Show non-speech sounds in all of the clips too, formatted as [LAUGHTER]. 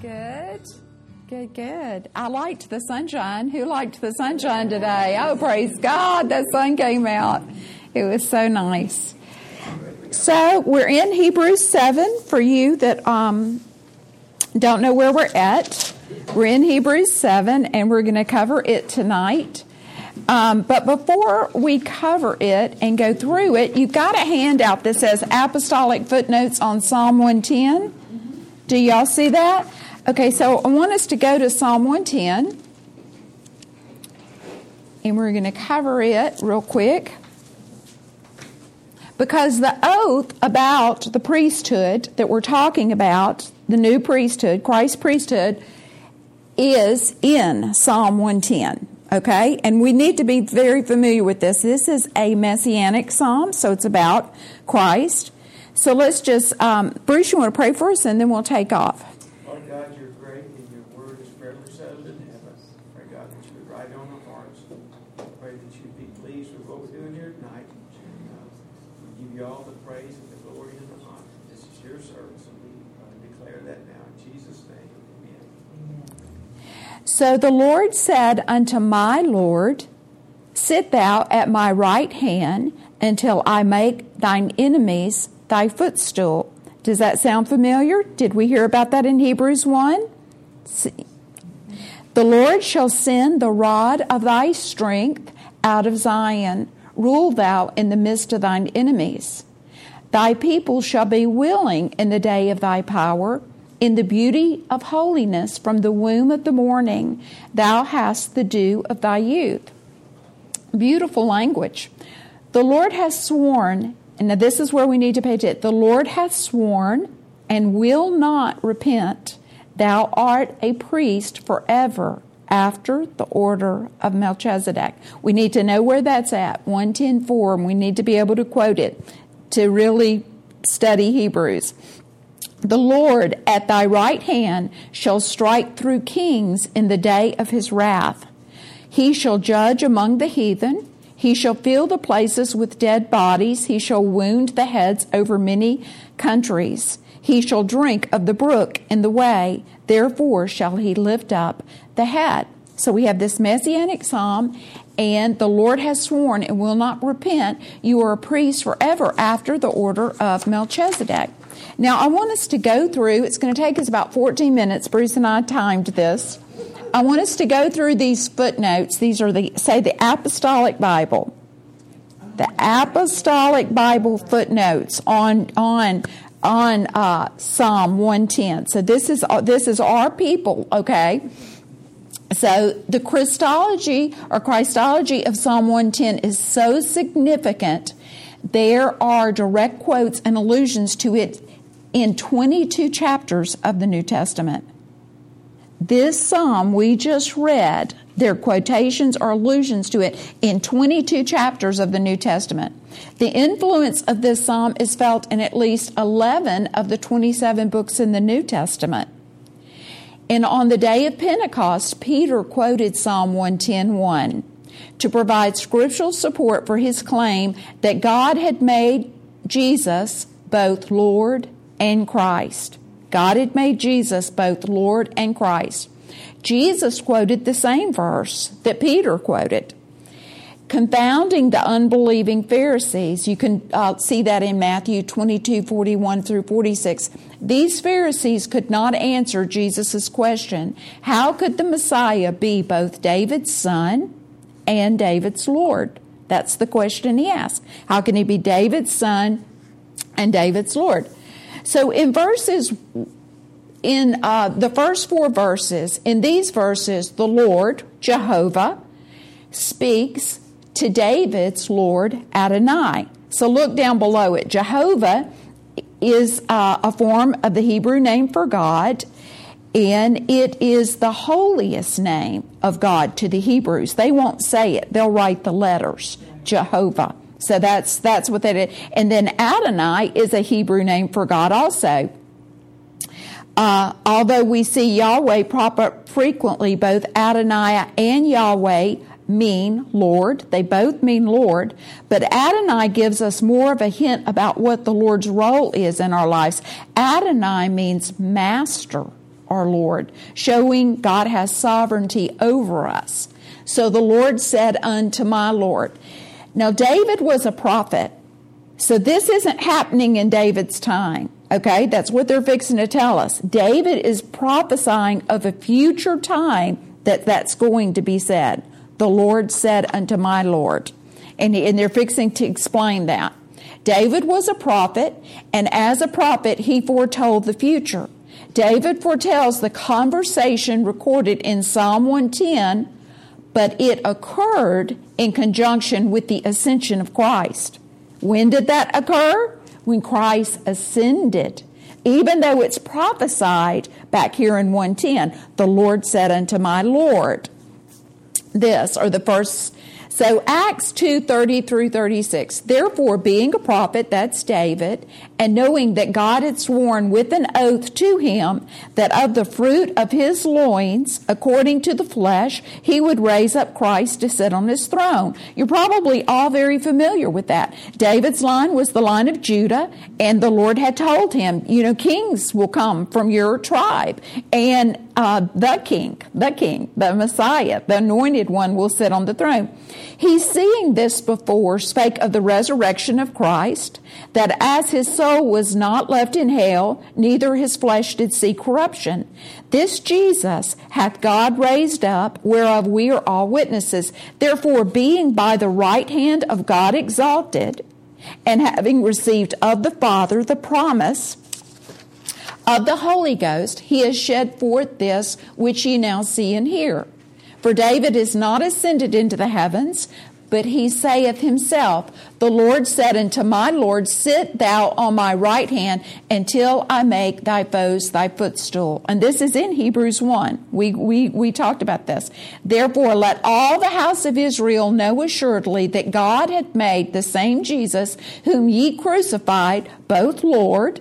Good. Good, good. I liked the sunshine. Who liked the sunshine today? Oh, praise God, the sun came out. It was so nice. So, we're in Hebrews 7 for you that um, don't know where we're at. We're in Hebrews 7 and we're going to cover it tonight. Um, but before we cover it and go through it, you've got a handout that says Apostolic Footnotes on Psalm 110. Do y'all see that? Okay, so I want us to go to Psalm 110 and we're going to cover it real quick. Because the oath about the priesthood that we're talking about, the new priesthood, Christ's priesthood, is in Psalm 110. Okay? And we need to be very familiar with this. This is a messianic psalm, so it's about Christ. So let's just, um, Bruce, you want to pray for us and then we'll take off. Lord God, you're great and your word is forever settled in heaven. Pray God that you would write on our hearts. Pray that you'd be pleased with what we're doing here tonight. And, uh, we give you all the praise and the glory and the honor. This is your service and we uh, declare that now in Jesus' name. Amen. So the Lord said unto my Lord, Sit thou at my right hand until I make thine enemies thy footstool. Does that sound familiar? Did we hear about that in Hebrews 1? The Lord shall send the rod of thy strength out of Zion. Rule thou in the midst of thine enemies. Thy people shall be willing in the day of thy power. In the beauty of holiness from the womb of the morning, thou hast the dew of thy youth. Beautiful language. The Lord has sworn, and now this is where we need to pay attention. The Lord hath sworn and will not repent. Thou art a priest forever after the order of Melchizedek. We need to know where that's at, 110.4, and we need to be able to quote it to really study Hebrews. The Lord at thy right hand shall strike through kings in the day of his wrath. He shall judge among the heathen. He shall fill the places with dead bodies. He shall wound the heads over many countries. He shall drink of the brook in the way. Therefore shall he lift up the head. So we have this messianic psalm, and the Lord has sworn and will not repent. You are a priest forever after the order of Melchizedek. Now, I want us to go through, it's going to take us about 14 minutes. Bruce and I timed this. I want us to go through these footnotes. These are the, say, the Apostolic Bible. The Apostolic Bible footnotes on, on, on uh, Psalm 110. So this is, this is our people, okay? So the Christology or Christology of Psalm 110 is so significant. There are direct quotes and allusions to it in 22 chapters of the New Testament. This psalm we just read, there are quotations or allusions to it in 22 chapters of the New Testament. The influence of this psalm is felt in at least 11 of the 27 books in the New Testament. And on the day of Pentecost, Peter quoted Psalm 110:1 to provide scriptural support for his claim that God had made Jesus both Lord and Christ. God had made Jesus both Lord and Christ. Jesus quoted the same verse that Peter quoted. Confounding the unbelieving Pharisees. You can uh, see that in Matthew 22 41 through 46. These Pharisees could not answer Jesus' question How could the Messiah be both David's son and David's Lord? That's the question he asked. How can he be David's son and David's Lord? So in verses, in uh, the first four verses, in these verses, the Lord, Jehovah, speaks to David's Lord Adonai. So look down below it. Jehovah is uh, a form of the Hebrew name for God, and it is the holiest name of God to the Hebrews. They won't say it, they'll write the letters Jehovah. So that's that's what that is. And then Adonai is a Hebrew name for God also. Uh, although we see Yahweh proper frequently, both Adonai and Yahweh mean Lord. They both mean Lord, but Adonai gives us more of a hint about what the Lord's role is in our lives. Adonai means master our Lord, showing God has sovereignty over us. So the Lord said unto my Lord. Now, David was a prophet. So this isn't happening in David's time. Okay, that's what they're fixing to tell us. David is prophesying of a future time that that's going to be said. The Lord said unto my Lord. And, and they're fixing to explain that. David was a prophet, and as a prophet, he foretold the future. David foretells the conversation recorded in Psalm 110, but it occurred in conjunction with the ascension of Christ. When did that occur? When Christ ascended. Even though it's prophesied back here in 110, the Lord said unto my Lord, this, or the first so Acts 2 30 through 36. Therefore, being a prophet, that's David, and knowing that God had sworn with an oath to him that of the fruit of his loins, according to the flesh, he would raise up Christ to sit on his throne. You're probably all very familiar with that. David's line was the line of Judah, and the Lord had told him, you know, kings will come from your tribe. And uh, the king, the king, the Messiah, the anointed one will sit on the throne. He, seeing this before, spake of the resurrection of Christ, that as his soul was not left in hell, neither his flesh did see corruption. This Jesus hath God raised up, whereof we are all witnesses. Therefore, being by the right hand of God exalted, and having received of the Father the promise, of the Holy Ghost, he has shed forth this which ye now see and hear. For David is not ascended into the heavens, but he saith himself, The Lord said unto my Lord, Sit thou on my right hand until I make thy foes thy footstool. And this is in Hebrews 1. We, we, we talked about this. Therefore, let all the house of Israel know assuredly that God hath made the same Jesus, whom ye crucified, both Lord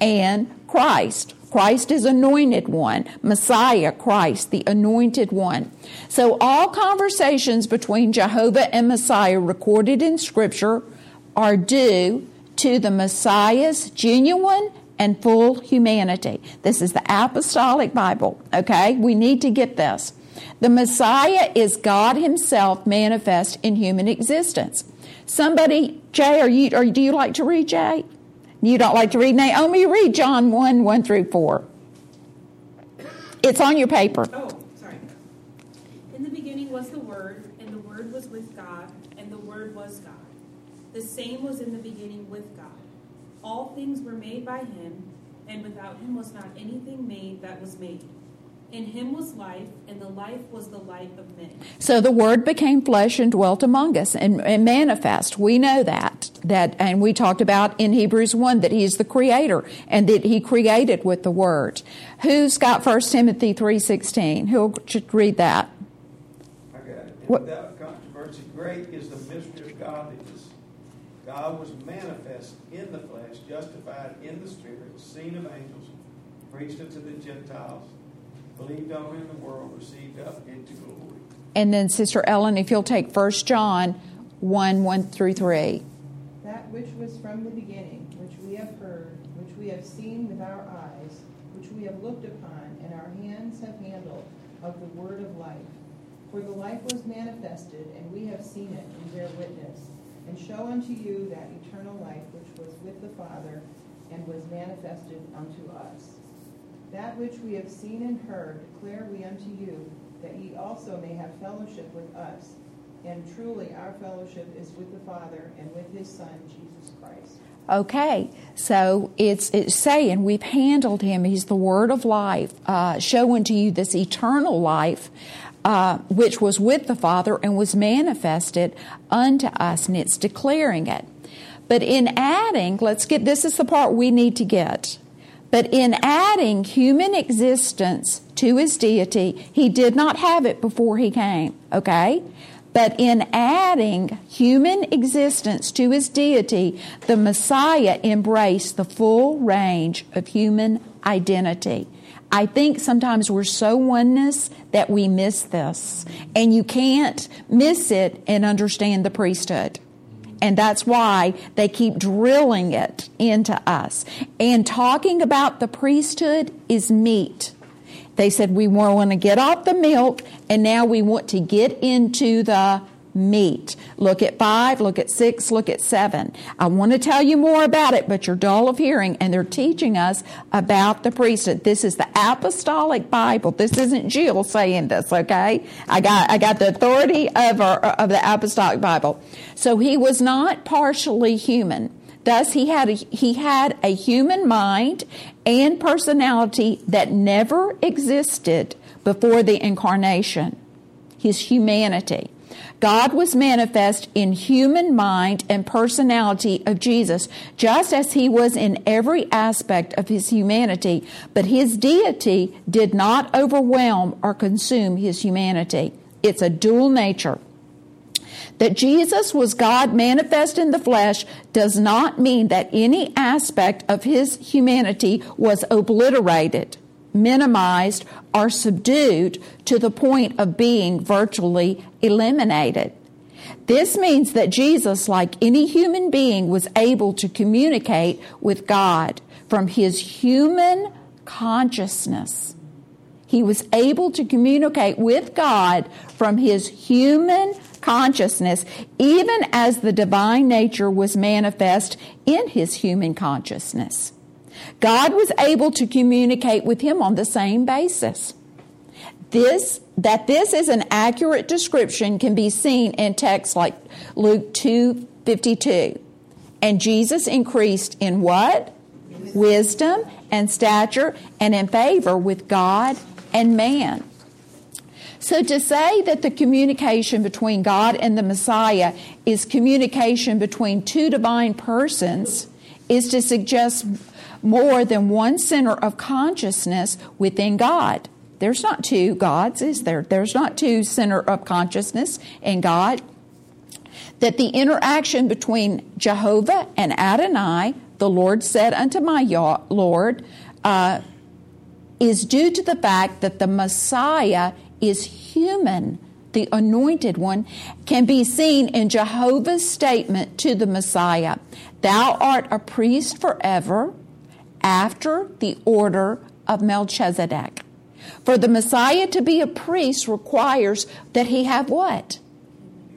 and Christ. Christ is anointed one. Messiah, Christ, the anointed one. So all conversations between Jehovah and Messiah recorded in Scripture are due to the Messiah's genuine and full humanity. This is the Apostolic Bible, okay? We need to get this. The Messiah is God Himself manifest in human existence. Somebody, Jay, are you, or do you like to read, Jay? You don't like to read Naomi? Read John 1 1 through 4. It's on your paper. Oh, sorry. In the beginning was the Word, and the Word was with God, and the Word was God. The same was in the beginning with God. All things were made by him, and without him was not anything made that was made. In him was life, and the life was the light of men. So the Word became flesh and dwelt among us and, and manifest. We know that. That and we talked about in Hebrews 1 that He is the creator and that He created with the Word. Who's got 1 Timothy 3.16? Who'll read that? I got it. What- Without controversy, great is the mystery of godliness. God was manifest in the flesh, justified in the spirit, seen of angels, preached unto the Gentiles, believed on in the world, received up into glory. And then Sister Ellen, if you'll take 1 John 1 1 through 3. That which was from the beginning, which we have heard, which we have seen with our eyes, which we have looked upon, and our hands have handled of the word of life. For the life was manifested, and we have seen it, and bear witness, and show unto you that eternal life which was with the Father, and was manifested unto us. That which we have seen and heard declare we unto you, that ye also may have fellowship with us. And truly our fellowship is with the Father and with his Son, Jesus Christ. Okay, so it's it's saying we've handled him. He's the word of life, uh, showing to you this eternal life, uh, which was with the Father and was manifested unto us, and it's declaring it. But in adding, let's get this is the part we need to get. But in adding human existence to his deity, he did not have it before he came. Okay? But in adding human existence to his deity, the Messiah embraced the full range of human identity. I think sometimes we're so oneness that we miss this. And you can't miss it and understand the priesthood. And that's why they keep drilling it into us. And talking about the priesthood is meat. They said, We want to get off the milk and now we want to get into the meat. Look at five, look at six, look at seven. I want to tell you more about it, but you're dull of hearing, and they're teaching us about the priesthood. This is the apostolic Bible. This isn't Jill saying this, okay? I got I got the authority of our, of the apostolic Bible. So he was not partially human. Thus, he had a, he had a human mind and personality that never existed before the incarnation. His humanity. God was manifest in human mind and personality of Jesus, just as he was in every aspect of his humanity, but his deity did not overwhelm or consume his humanity. It's a dual nature. That Jesus was God manifest in the flesh does not mean that any aspect of his humanity was obliterated, minimized, or subdued to the point of being virtually eliminated. This means that Jesus, like any human being, was able to communicate with God from his human consciousness. He was able to communicate with God from his human consciousness, even as the divine nature was manifest in his human consciousness. God was able to communicate with him on the same basis. This that this is an accurate description can be seen in texts like Luke 2:52. And Jesus increased in what? Wisdom and stature and in favor with God and man. So to say that the communication between God and the Messiah is communication between two divine persons is to suggest more than one center of consciousness within God. There's not two gods, is there? There's not two center of consciousness in God. That the interaction between Jehovah and Adonai, the Lord said unto my Lord, uh, is due to the fact that the Messiah is human, the anointed one, can be seen in Jehovah's statement to the Messiah Thou art a priest forever after the order of Melchizedek. For the Messiah to be a priest requires that he have what?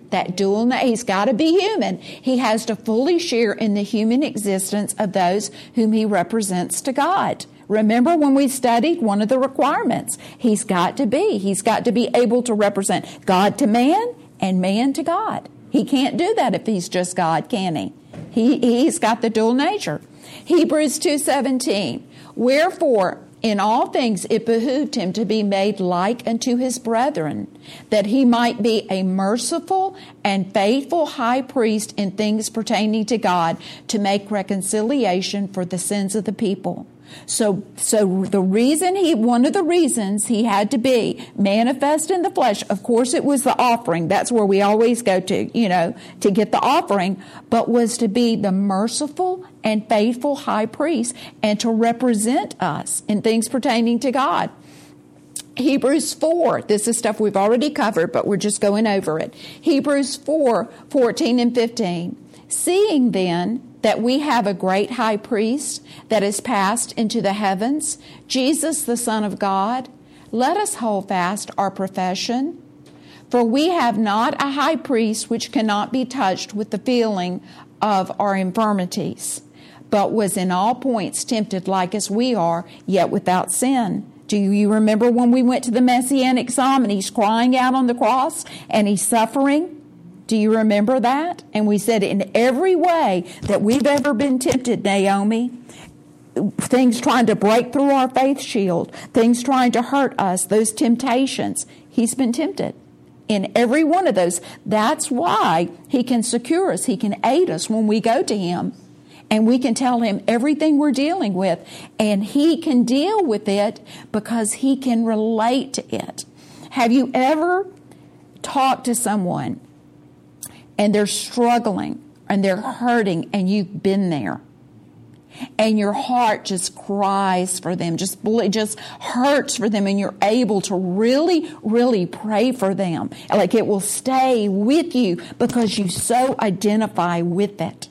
That dual, nature. he's got to be human. He has to fully share in the human existence of those whom he represents to God. Remember when we studied one of the requirements? He's got to be. He's got to be able to represent God to man and man to God. He can't do that if he's just God, can he? he he's got the dual nature. Hebrews 2:17. Wherefore in all things it behooved him to be made like unto his brethren, that he might be a merciful and faithful high priest in things pertaining to God, to make reconciliation for the sins of the people. So, so the reason he, one of the reasons he had to be manifest in the flesh, of course it was the offering. That's where we always go to, you know, to get the offering, but was to be the merciful and faithful high priest and to represent us in things pertaining to God. Hebrews 4, this is stuff we've already covered, but we're just going over it. Hebrews 4, 14 and 15. Seeing then that we have a great high priest that is passed into the heavens, Jesus, the Son of God, let us hold fast our profession. For we have not a high priest which cannot be touched with the feeling of our infirmities, but was in all points tempted like as we are, yet without sin. Do you remember when we went to the Messianic Psalm and he's crying out on the cross and he's suffering? Do you remember that? And we said, in every way that we've ever been tempted, Naomi, things trying to break through our faith shield, things trying to hurt us, those temptations, he's been tempted. In every one of those. That's why he can secure us, he can aid us when we go to him. And we can tell him everything we're dealing with, and he can deal with it because he can relate to it. Have you ever talked to someone and they're struggling and they're hurting and you've been there. And your heart just cries for them just just hurts for them and you're able to really really pray for them. Like it will stay with you because you so identify with it.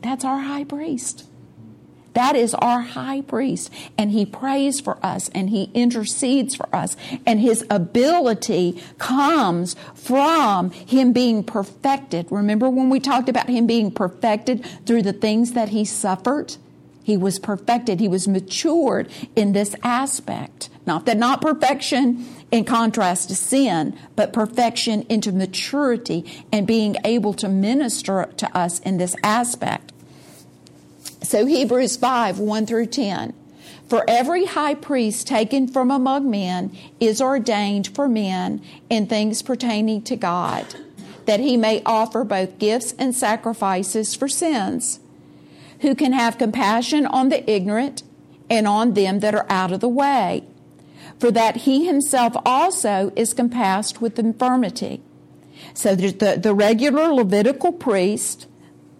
That's our high priest That is our high priest. And he prays for us and he intercedes for us. And his ability comes from him being perfected. Remember when we talked about him being perfected through the things that he suffered? He was perfected. He was matured in this aspect. Not that not perfection in contrast to sin, but perfection into maturity and being able to minister to us in this aspect. So Hebrews 5, 1 through 10. For every high priest taken from among men is ordained for men in things pertaining to God, that he may offer both gifts and sacrifices for sins, who can have compassion on the ignorant and on them that are out of the way, for that he himself also is compassed with infirmity. So the, the regular Levitical priest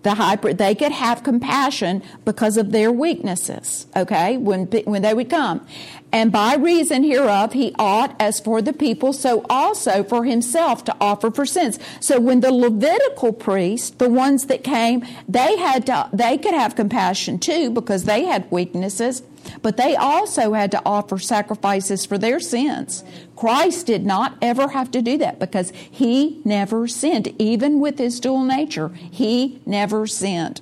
the high they could have compassion because of their weaknesses okay? When when they would come and by reason hereof he ought as for the people so also for himself to offer for sins so when the levitical priests the ones that came they had to they could have compassion too because they had weaknesses but they also had to offer sacrifices for their sins. Christ did not ever have to do that because he never sinned. Even with his dual nature, he never sinned.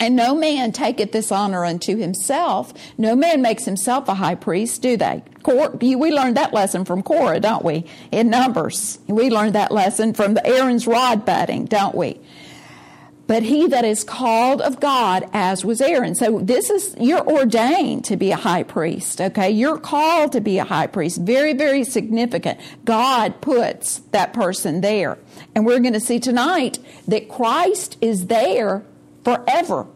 And no man taketh this honor unto himself. No man makes himself a high priest, do they? We learned that lesson from Korah, don't we? In Numbers. We learned that lesson from the Aaron's rod budding, don't we? but he that is called of God, as was Aaron. So this is, you're ordained to be a high priest, okay? You're called to be a high priest. Very, very significant. God puts that person there. And we're going to see tonight that Christ is there forever.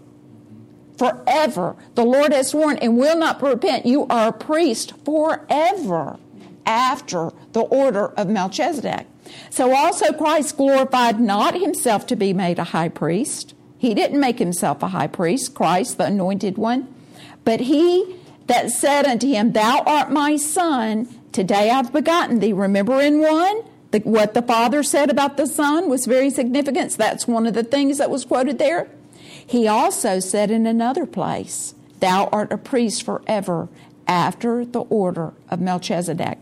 Forever. The Lord has sworn and will not repent. You are a priest forever after the order of Melchizedek. So also Christ glorified not himself to be made a high priest. He didn't make himself a high priest, Christ, the anointed one. But he that said unto him, Thou art my son, today I've begotten thee. Remember in one? The, what the Father said about the Son was very significant. So That's one of the things that was quoted there. He also said in another place, Thou art a priest forever after the order of Melchizedek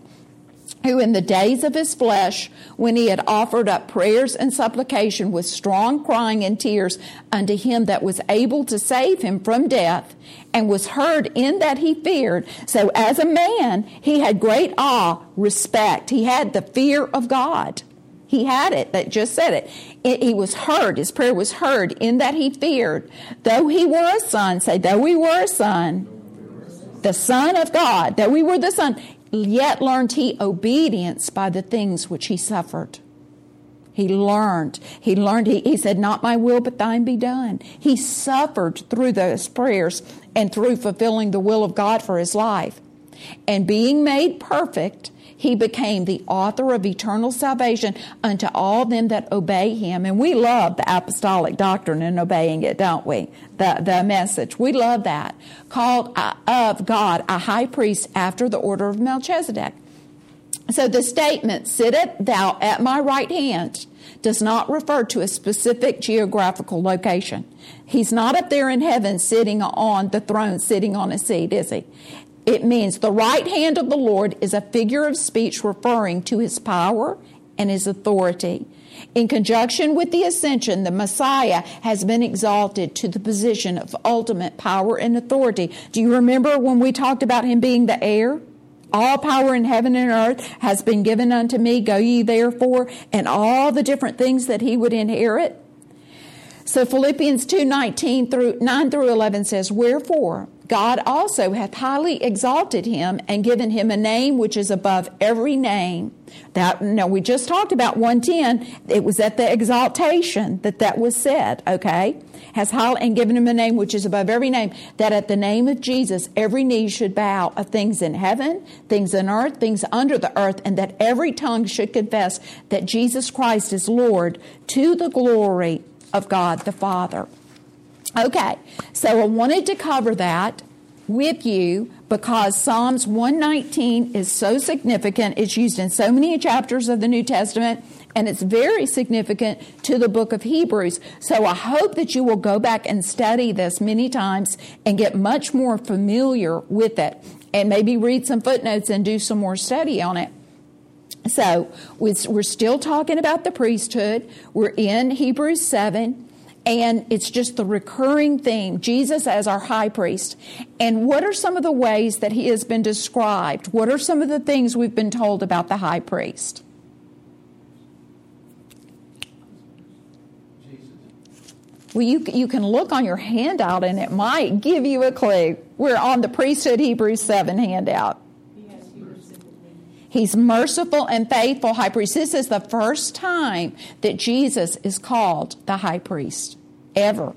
who in the days of his flesh, when he had offered up prayers and supplication with strong crying and tears unto him that was able to save him from death, and was heard in that he feared. So as a man, he had great awe, respect. He had the fear of God. He had it, that just said it. it. He was heard, his prayer was heard in that he feared. Though he were a son, say, though we were a son, the Son of God, that we were the Son, Yet learned he obedience by the things which he suffered. He learned. He learned. He, he said, Not my will, but thine be done. He suffered through those prayers and through fulfilling the will of God for his life. And being made perfect, he became the author of eternal salvation unto all them that obey him. And we love the apostolic doctrine and obeying it, don't we? The, the message. We love that. Called uh, of God a high priest after the order of Melchizedek. So the statement, sitteth thou at my right hand, does not refer to a specific geographical location. He's not up there in heaven sitting on the throne, sitting on a seat, is he? It means the right hand of the Lord is a figure of speech referring to his power and his authority. In conjunction with the ascension, the Messiah has been exalted to the position of ultimate power and authority. Do you remember when we talked about him being the heir? All power in heaven and earth has been given unto me. Go ye therefore, and all the different things that he would inherit. So Philippians 2 19 through 9 through 11 says, Wherefore God also hath highly exalted him and given him a name which is above every name. That, no, we just talked about 110. It was at the exaltation that that was said, okay? Has highly, and given him a name which is above every name, that at the name of Jesus every knee should bow of things in heaven, things in earth, things under the earth, and that every tongue should confess that Jesus Christ is Lord to the glory of God the Father. Okay, so I wanted to cover that with you because Psalms 119 is so significant. It's used in so many chapters of the New Testament and it's very significant to the book of Hebrews. So I hope that you will go back and study this many times and get much more familiar with it and maybe read some footnotes and do some more study on it. So we're still talking about the priesthood. We're in Hebrews 7. And it's just the recurring theme Jesus as our high priest. And what are some of the ways that he has been described? What are some of the things we've been told about the high priest? Well, you, you can look on your handout and it might give you a clue. We're on the Priesthood Hebrews 7 handout. He's merciful and faithful high priest. This is the first time that Jesus is called the high priest ever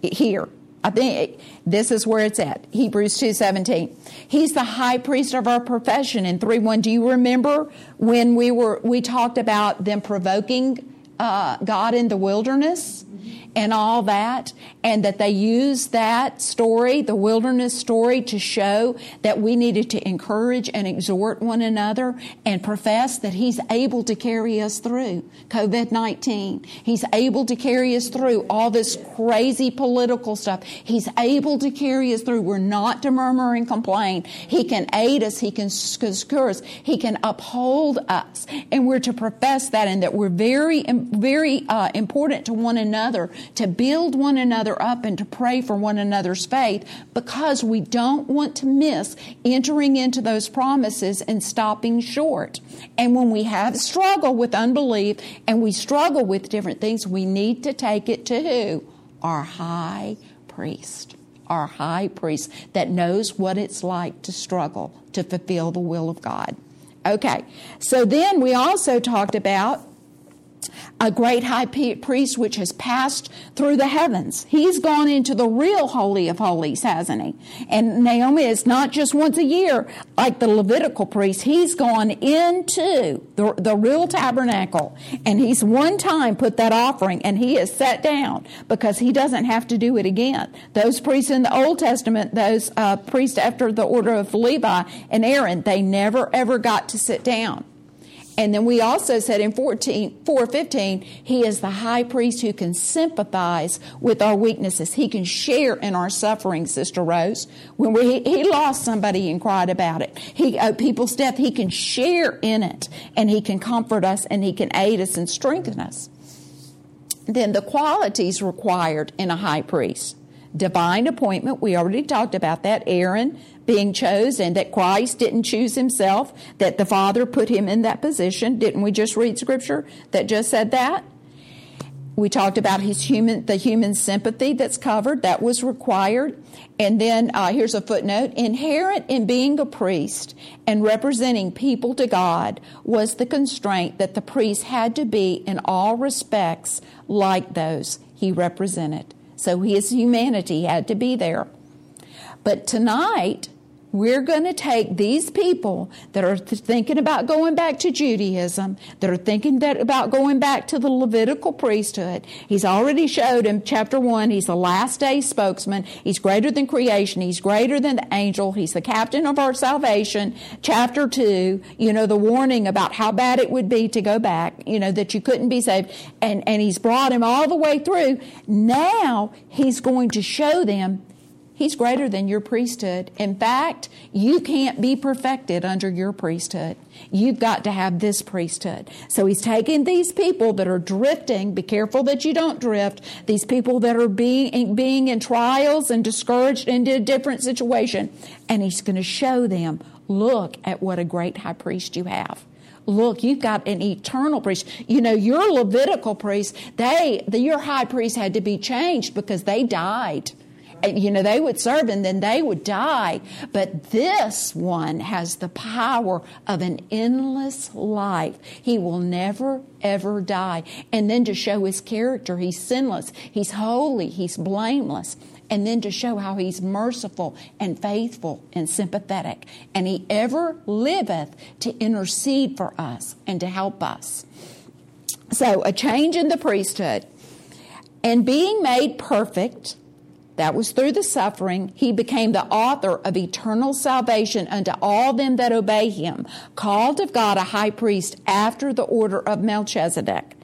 here. I think this is where it's at. Hebrews 2:17. He's the high priest of our profession in 3:1. Do you remember when we were we talked about them provoking uh, God in the wilderness? And all that, and that they used that story, the wilderness story, to show that we needed to encourage and exhort one another and profess that He's able to carry us through COVID 19. He's able to carry us through all this crazy political stuff. He's able to carry us through. We're not to murmur and complain. He can aid us, He can secure us, He can uphold us. And we're to profess that and that we're very, very uh, important to one another to build one another up and to pray for one another's faith because we don't want to miss entering into those promises and stopping short. And when we have struggle with unbelief and we struggle with different things, we need to take it to who? Our high priest. Our high priest that knows what it's like to struggle to fulfill the will of God. Okay, so then we also talked about a great high priest which has passed through the heavens. He's gone into the real Holy of Holies, hasn't he? And Naomi is not just once a year like the Levitical priest. He's gone into the, the real tabernacle and he's one time put that offering and he is sat down because he doesn't have to do it again. Those priests in the Old Testament, those uh, priests after the order of Levi and Aaron, they never ever got to sit down. And then we also said in 14, 415, he is the high priest who can sympathize with our weaknesses. He can share in our suffering, Sister Rose. When we, he lost somebody and cried about it, he, uh, people's death, he can share in it and he can comfort us and he can aid us and strengthen us. Then the qualities required in a high priest. Divine appointment, we already talked about that. Aaron, being chosen, that Christ didn't choose himself, that the Father put him in that position. Didn't we just read scripture that just said that? We talked about his human, the human sympathy that's covered, that was required. And then uh, here's a footnote. Inherent in being a priest and representing people to God was the constraint that the priest had to be in all respects like those he represented. So his humanity had to be there. But tonight, we're going to take these people that are thinking about going back to Judaism, that are thinking that about going back to the Levitical priesthood. He's already showed in chapter one, he's the last day spokesman. He's greater than creation. He's greater than the angel. He's the captain of our salvation. Chapter two, you know, the warning about how bad it would be to go back, you know, that you couldn't be saved. And, and he's brought him all the way through. Now he's going to show them He's greater than your priesthood. In fact, you can't be perfected under your priesthood. You've got to have this priesthood. So he's taking these people that are drifting, be careful that you don't drift, these people that are being, being in trials and discouraged into a different situation, and he's going to show them, look at what a great high priest you have look, you've got an eternal priest. You know, your Levitical priest, they, the, your high priest had to be changed because they died you know, they would serve and then they would die. But this one has the power of an endless life. He will never, ever die. And then to show his character, he's sinless, he's holy, he's blameless. And then to show how he's merciful and faithful and sympathetic. And he ever liveth to intercede for us and to help us. So, a change in the priesthood and being made perfect that was through the suffering, he became the author of eternal salvation unto all them that obey him, called of God a high priest after the order of Melchizedek.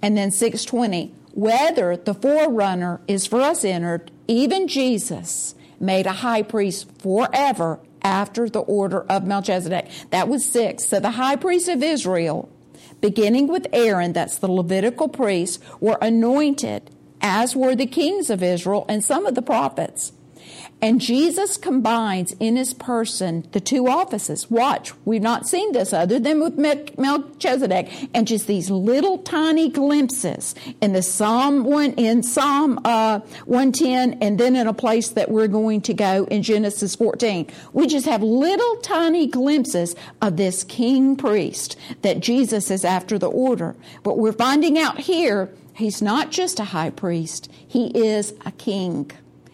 And then 620, whether the forerunner is for us entered, even Jesus made a high priest forever after the order of Melchizedek. That was six. So the high priest of Israel, beginning with Aaron, that's the Levitical priest, were anointed as were the kings of Israel and some of the prophets. And Jesus combines in his person the two offices. Watch, we've not seen this other than with Melchizedek, and just these little tiny glimpses in the Psalm one in Psalm uh, 110, and then in a place that we're going to go in Genesis 14. We just have little tiny glimpses of this king priest that Jesus is after the order. But we're finding out here He's not just a high priest, he is a king.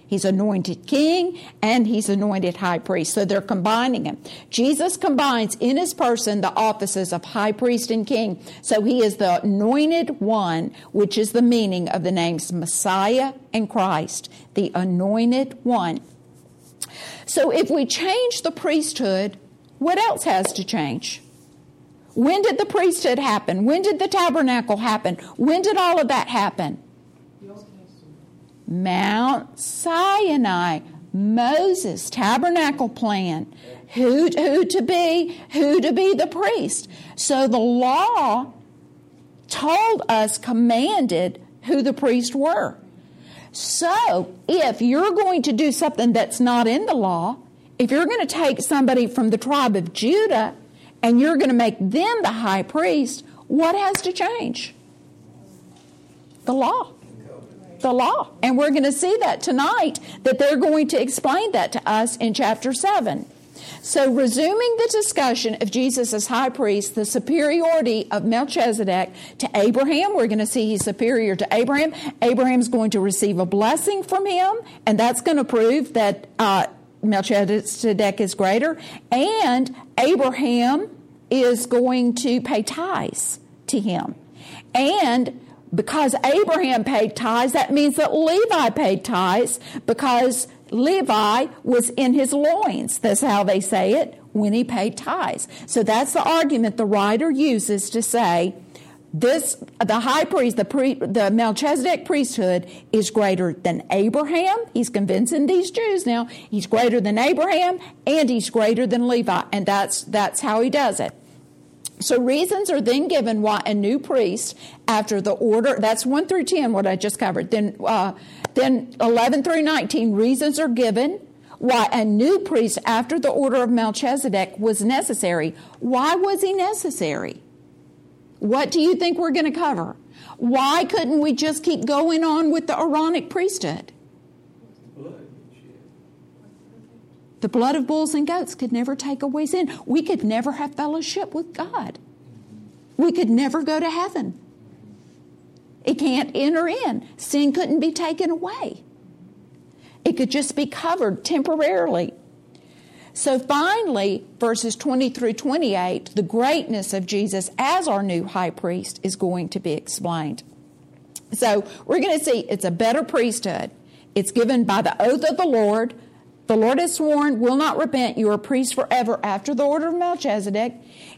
He's anointed king and he's anointed high priest. So they're combining him. Jesus combines in his person the offices of high priest and king. So he is the anointed one, which is the meaning of the names Messiah and Christ, the anointed one. So if we change the priesthood, what else has to change? When did the priesthood happen? When did the tabernacle happen? When did all of that happen? Mount Sinai, Moses, tabernacle plan. Who, who to be, who to be the priest. So the law told us, commanded who the priests were. So if you're going to do something that's not in the law, if you're going to take somebody from the tribe of Judah and you're going to make them the high priest, what has to change? The law. The law. And we're going to see that tonight, that they're going to explain that to us in chapter 7. So, resuming the discussion of Jesus as high priest, the superiority of Melchizedek to Abraham, we're going to see he's superior to Abraham. Abraham's going to receive a blessing from him, and that's going to prove that uh, Melchizedek is greater, and Abraham is going to pay tithes to him. And because Abraham paid tithes, that means that Levi paid tithes because Levi was in his loins. That's how they say it when he paid tithes. So that's the argument the writer uses to say this the high priest the pre, the melchizedek priesthood is greater than abraham. He's convincing these jews now. He's greater than abraham and he's greater than levi and that's that's how he does it. So reasons are then given why a new priest after the order that's 1 through 10 what i just covered. Then uh, then 11 through 19 reasons are given why a new priest after the order of melchizedek was necessary. Why was he necessary what do you think we're going to cover? Why couldn't we just keep going on with the Aaronic priesthood? The blood of bulls and goats could never take away sin. We could never have fellowship with God. We could never go to heaven. It can't enter in. Sin couldn't be taken away. It could just be covered temporarily. So finally, verses 20 through 28, the greatness of Jesus as our new high priest is going to be explained. So we're going to see it's a better priesthood. It's given by the oath of the Lord. The Lord has sworn, will not repent. You are priests forever after the order of Melchizedek.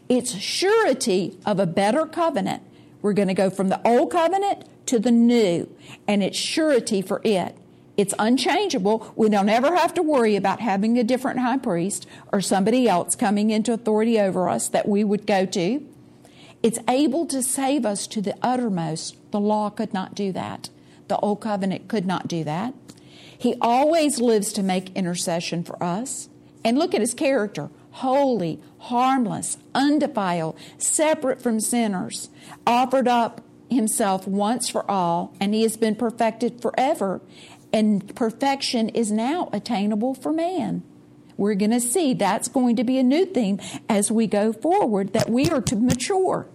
It's surety of a better covenant. We're going to go from the old covenant to the new, and it's surety for it. It's unchangeable. We don't ever have to worry about having a different high priest or somebody else coming into authority over us that we would go to. It's able to save us to the uttermost. The law could not do that. The old covenant could not do that. He always lives to make intercession for us. And look at his character holy, harmless, undefiled, separate from sinners, offered up himself once for all, and he has been perfected forever and perfection is now attainable for man. We're going to see that's going to be a new theme as we go forward that we are to mature.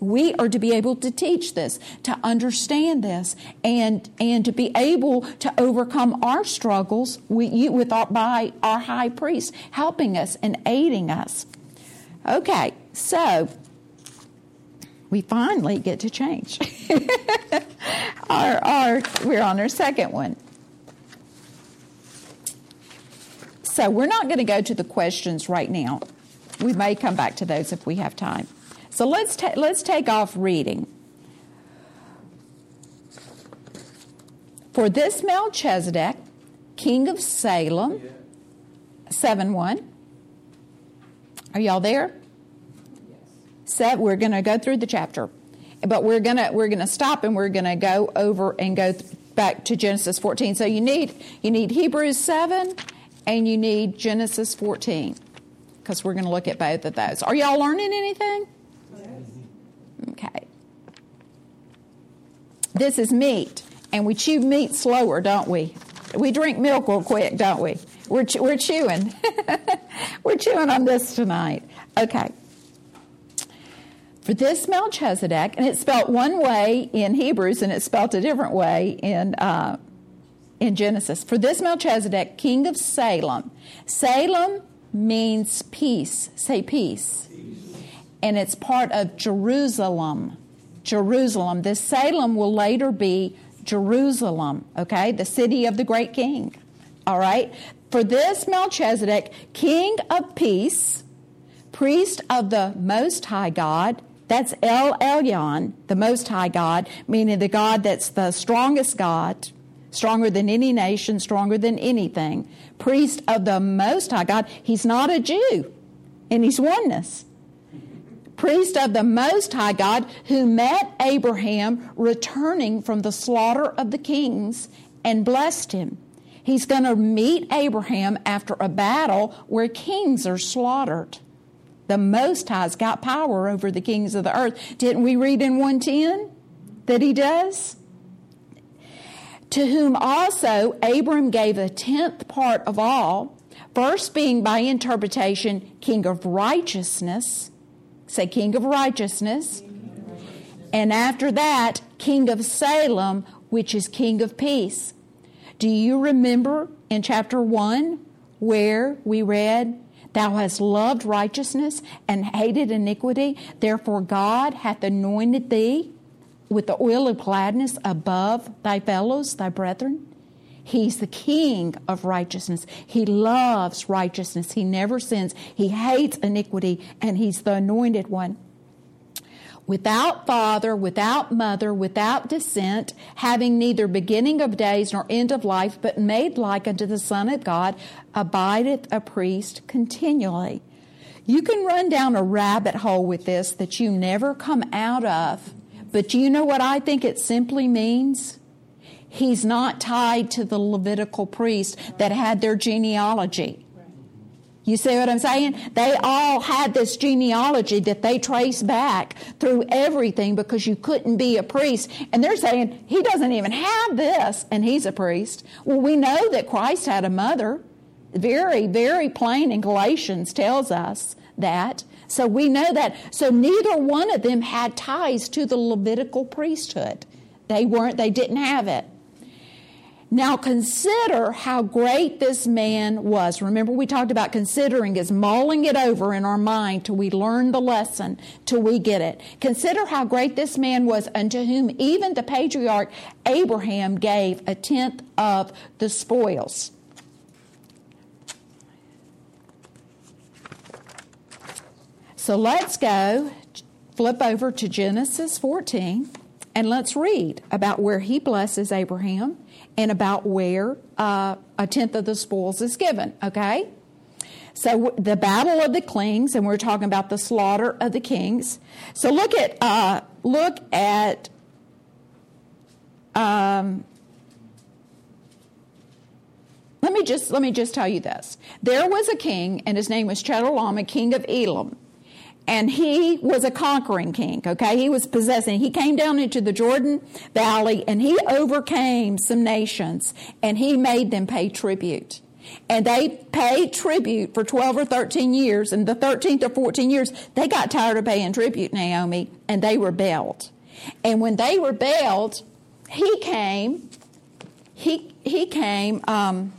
We are to be able to teach this, to understand this, and and to be able to overcome our struggles with, you, with our, by our high priest helping us and aiding us. Okay, so we finally get to change. [LAUGHS] our, our, we're on our second one. So we're not going to go to the questions right now. We may come back to those if we have time. So let's ta- let's take off reading. For this Melchizedek, king of Salem, seven one. Are y'all there? Set. We're going to go through the chapter, but we're gonna we're gonna stop and we're gonna go over and go th- back to Genesis 14. So you need you need Hebrews seven, and you need Genesis 14, because we're going to look at both of those. Are y'all learning anything? Okay. This is meat, and we chew meat slower, don't we? We drink milk real quick, don't we? We're, che- we're chewing. [LAUGHS] we're chewing on this tonight. Okay. For this Melchizedek, and it's spelled one way in Hebrews and it's spelled a different way in, uh, in Genesis. For this Melchizedek, king of Salem. Salem means peace. Say peace. And it's part of Jerusalem. Jerusalem. This Salem will later be Jerusalem, okay? The city of the great king. All right? For this Melchizedek, king of peace, priest of the Most High God, that's El Elyon, the Most High God, meaning the God that's the strongest God, stronger than any nation, stronger than anything. Priest of the Most High God. He's not a Jew, and he's oneness. Priest of the Most High God, who met Abraham returning from the slaughter of the kings and blessed him. He's going to meet Abraham after a battle where kings are slaughtered. The Most High's got power over the kings of the earth. Didn't we read in 110 that he does? To whom also Abram gave a tenth part of all, first being by interpretation king of righteousness. Say, king of righteousness. And after that, king of Salem, which is king of peace. Do you remember in chapter 1 where we read, Thou hast loved righteousness and hated iniquity, therefore God hath anointed thee with the oil of gladness above thy fellows, thy brethren? He's the king of righteousness. He loves righteousness. He never sins. He hates iniquity, and he's the anointed one without father, without mother, without descent, having neither beginning of days nor end of life, but made like unto the Son of God, abideth a priest continually. You can run down a rabbit hole with this that you never come out of, but do you know what I think it simply means? He's not tied to the Levitical priest that had their genealogy. You see what I'm saying? They all had this genealogy that they trace back through everything because you couldn't be a priest. And they're saying, he doesn't even have this, and he's a priest. Well, we know that Christ had a mother. Very, very plain in Galatians tells us that. So we know that. So neither one of them had ties to the Levitical priesthood. They weren't, they didn't have it. Now consider how great this man was. Remember, we talked about considering is mulling it over in our mind till we learn the lesson, till we get it. Consider how great this man was, unto whom even the patriarch Abraham gave a tenth of the spoils. So let's go, flip over to Genesis 14, and let's read about where he blesses Abraham and about where uh, a tenth of the spoils is given, okay? So the battle of the kings, and we're talking about the slaughter of the kings. So look at uh, look at um, let me just let me just tell you this. There was a king, and his name was Chedorlaomer, king of Elam and he was a conquering king okay? He was possessing he came down into the jordan valley and he overcame some nations and he made them pay tribute. And they paid tribute for 12 or 13 years and the 13th or 14 years they got tired of paying tribute naomi and they rebelled. And when they rebelled he came he he came um,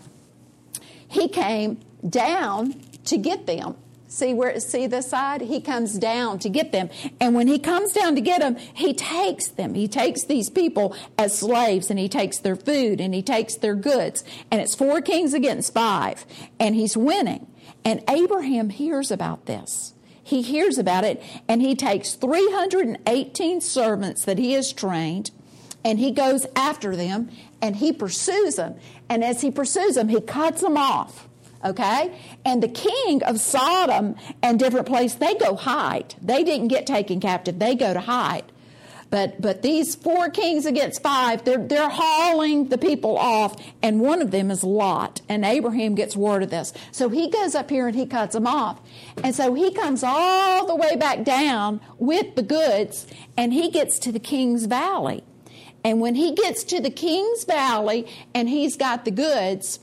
he came down to get them See where see this side? He comes down to get them. And when he comes down to get them, he takes them. He takes these people as slaves and he takes their food and he takes their goods. And it's four kings against five. And he's winning. And Abraham hears about this. He hears about it and he takes 318 servants that he has trained and he goes after them and he pursues them. And as he pursues them, he cuts them off okay? And the king of Sodom and different places, they go hide. They didn't get taken captive, they go to hide. But but these four kings against five, they're they're hauling the people off, and one of them is Lot. And Abraham gets word of this. So he goes up here and he cuts them off. And so he comes all the way back down with the goods, and he gets to the king's valley. And when he gets to the king's valley and he's got the goods,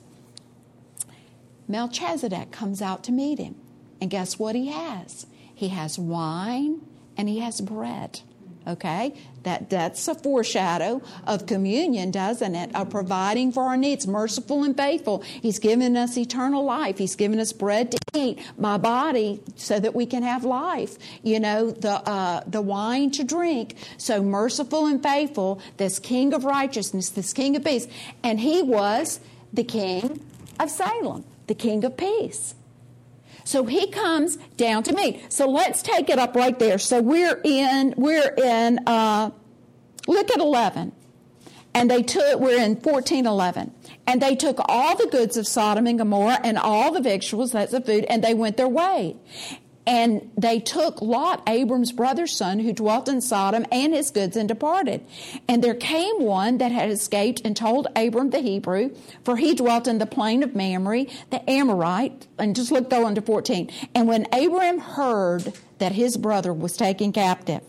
Melchizedek comes out to meet him. And guess what he has? He has wine and he has bread. Okay? That, that's a foreshadow of communion, doesn't it? Of providing for our needs, merciful and faithful. He's given us eternal life. He's given us bread to eat, my body, so that we can have life. You know, the, uh, the wine to drink. So merciful and faithful, this King of righteousness, this King of peace. And he was the King of Salem the King of Peace. So he comes down to me. So let's take it up right there. So we're in, we're in, uh, look at 11. And they took, we're in 1411. And they took all the goods of Sodom and Gomorrah and all the victuals, that's the food, and they went their way. And they took Lot, Abram's brother's son, who dwelt in Sodom, and his goods and departed. And there came one that had escaped and told Abram the Hebrew, for he dwelt in the plain of Mamre, the Amorite. And just look go into 14. And when Abram heard that his brother was taken captive,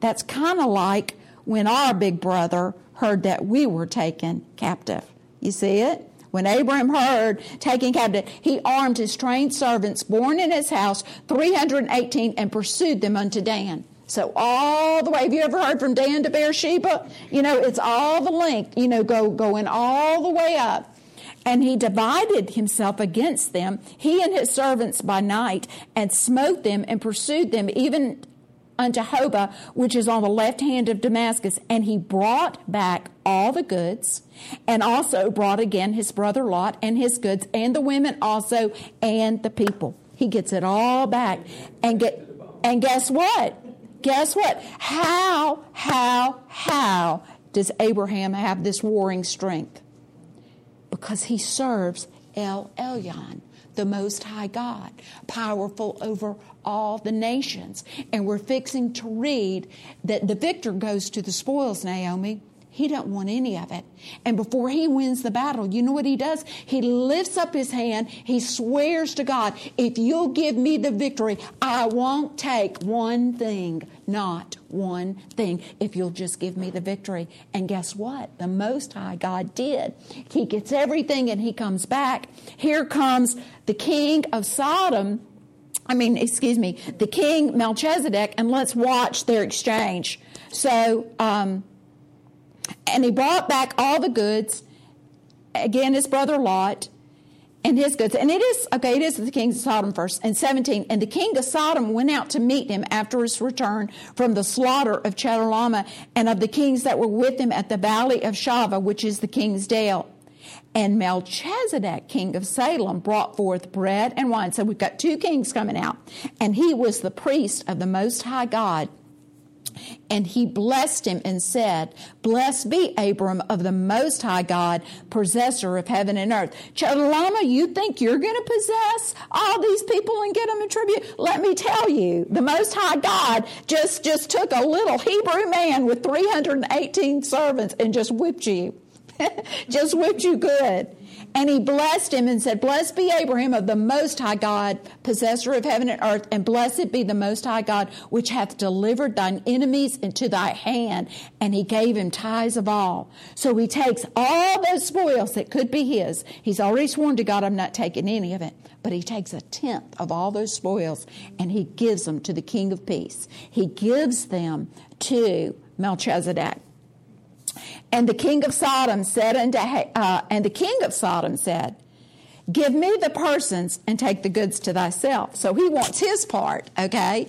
that's kind of like when our big brother heard that we were taken captive. You see it? When Abram heard taking captive, he armed his trained servants born in his house, 318, and pursued them unto Dan. So all the way, have you ever heard from Dan to Beersheba? You know, it's all the length, you know, go going all the way up. And he divided himself against them, he and his servants by night, and smote them and pursued them, even unto Hobah, which is on the left hand of Damascus. And he brought back all the goods, and also brought again his brother Lot and his goods, and the women also, and the people. He gets it all back. And get and guess what? Guess what? How, how, how does Abraham have this warring strength? Because he serves El Elyon, the Most High God, powerful over all the nations. And we're fixing to read that the victor goes to the spoils, Naomi. He don't want any of it. And before he wins the battle, you know what he does? He lifts up his hand. He swears to God, if you'll give me the victory, I won't take one thing, not one thing, if you'll just give me the victory. And guess what? The Most High God did. He gets everything and he comes back. Here comes the king of Sodom I mean, excuse me, the king Melchizedek, and let's watch their exchange. So, um, and he brought back all the goods, again, his brother Lot, and his goods. And it is, okay, it is the king of Sodom first, and 17. And the king of Sodom went out to meet him after his return from the slaughter of Chedorlaomer and of the kings that were with him at the valley of Shaveh, which is the king's dale. And Melchizedek, king of Salem, brought forth bread and wine. So we've got two kings coming out. And he was the priest of the Most High God. And he blessed him and said, Blessed be Abram of the Most High God, possessor of heaven and earth. Chedorlaomer, you think you're going to possess all these people and get them in tribute? Let me tell you, the Most High God just, just took a little Hebrew man with 318 servants and just whipped you. [LAUGHS] just whipped you good. And he blessed him and said, Blessed be Abraham of the Most High God, possessor of heaven and earth, and blessed be the Most High God, which hath delivered thine enemies into thy hand. And he gave him tithes of all. So he takes all those spoils that could be his. He's already sworn to God, I'm not taking any of it. But he takes a tenth of all those spoils and he gives them to the King of Peace. He gives them to Melchizedek. And the king of Sodom said unto, uh, and the king of Sodom said, Give me the persons and take the goods to thyself. So he wants his part, okay?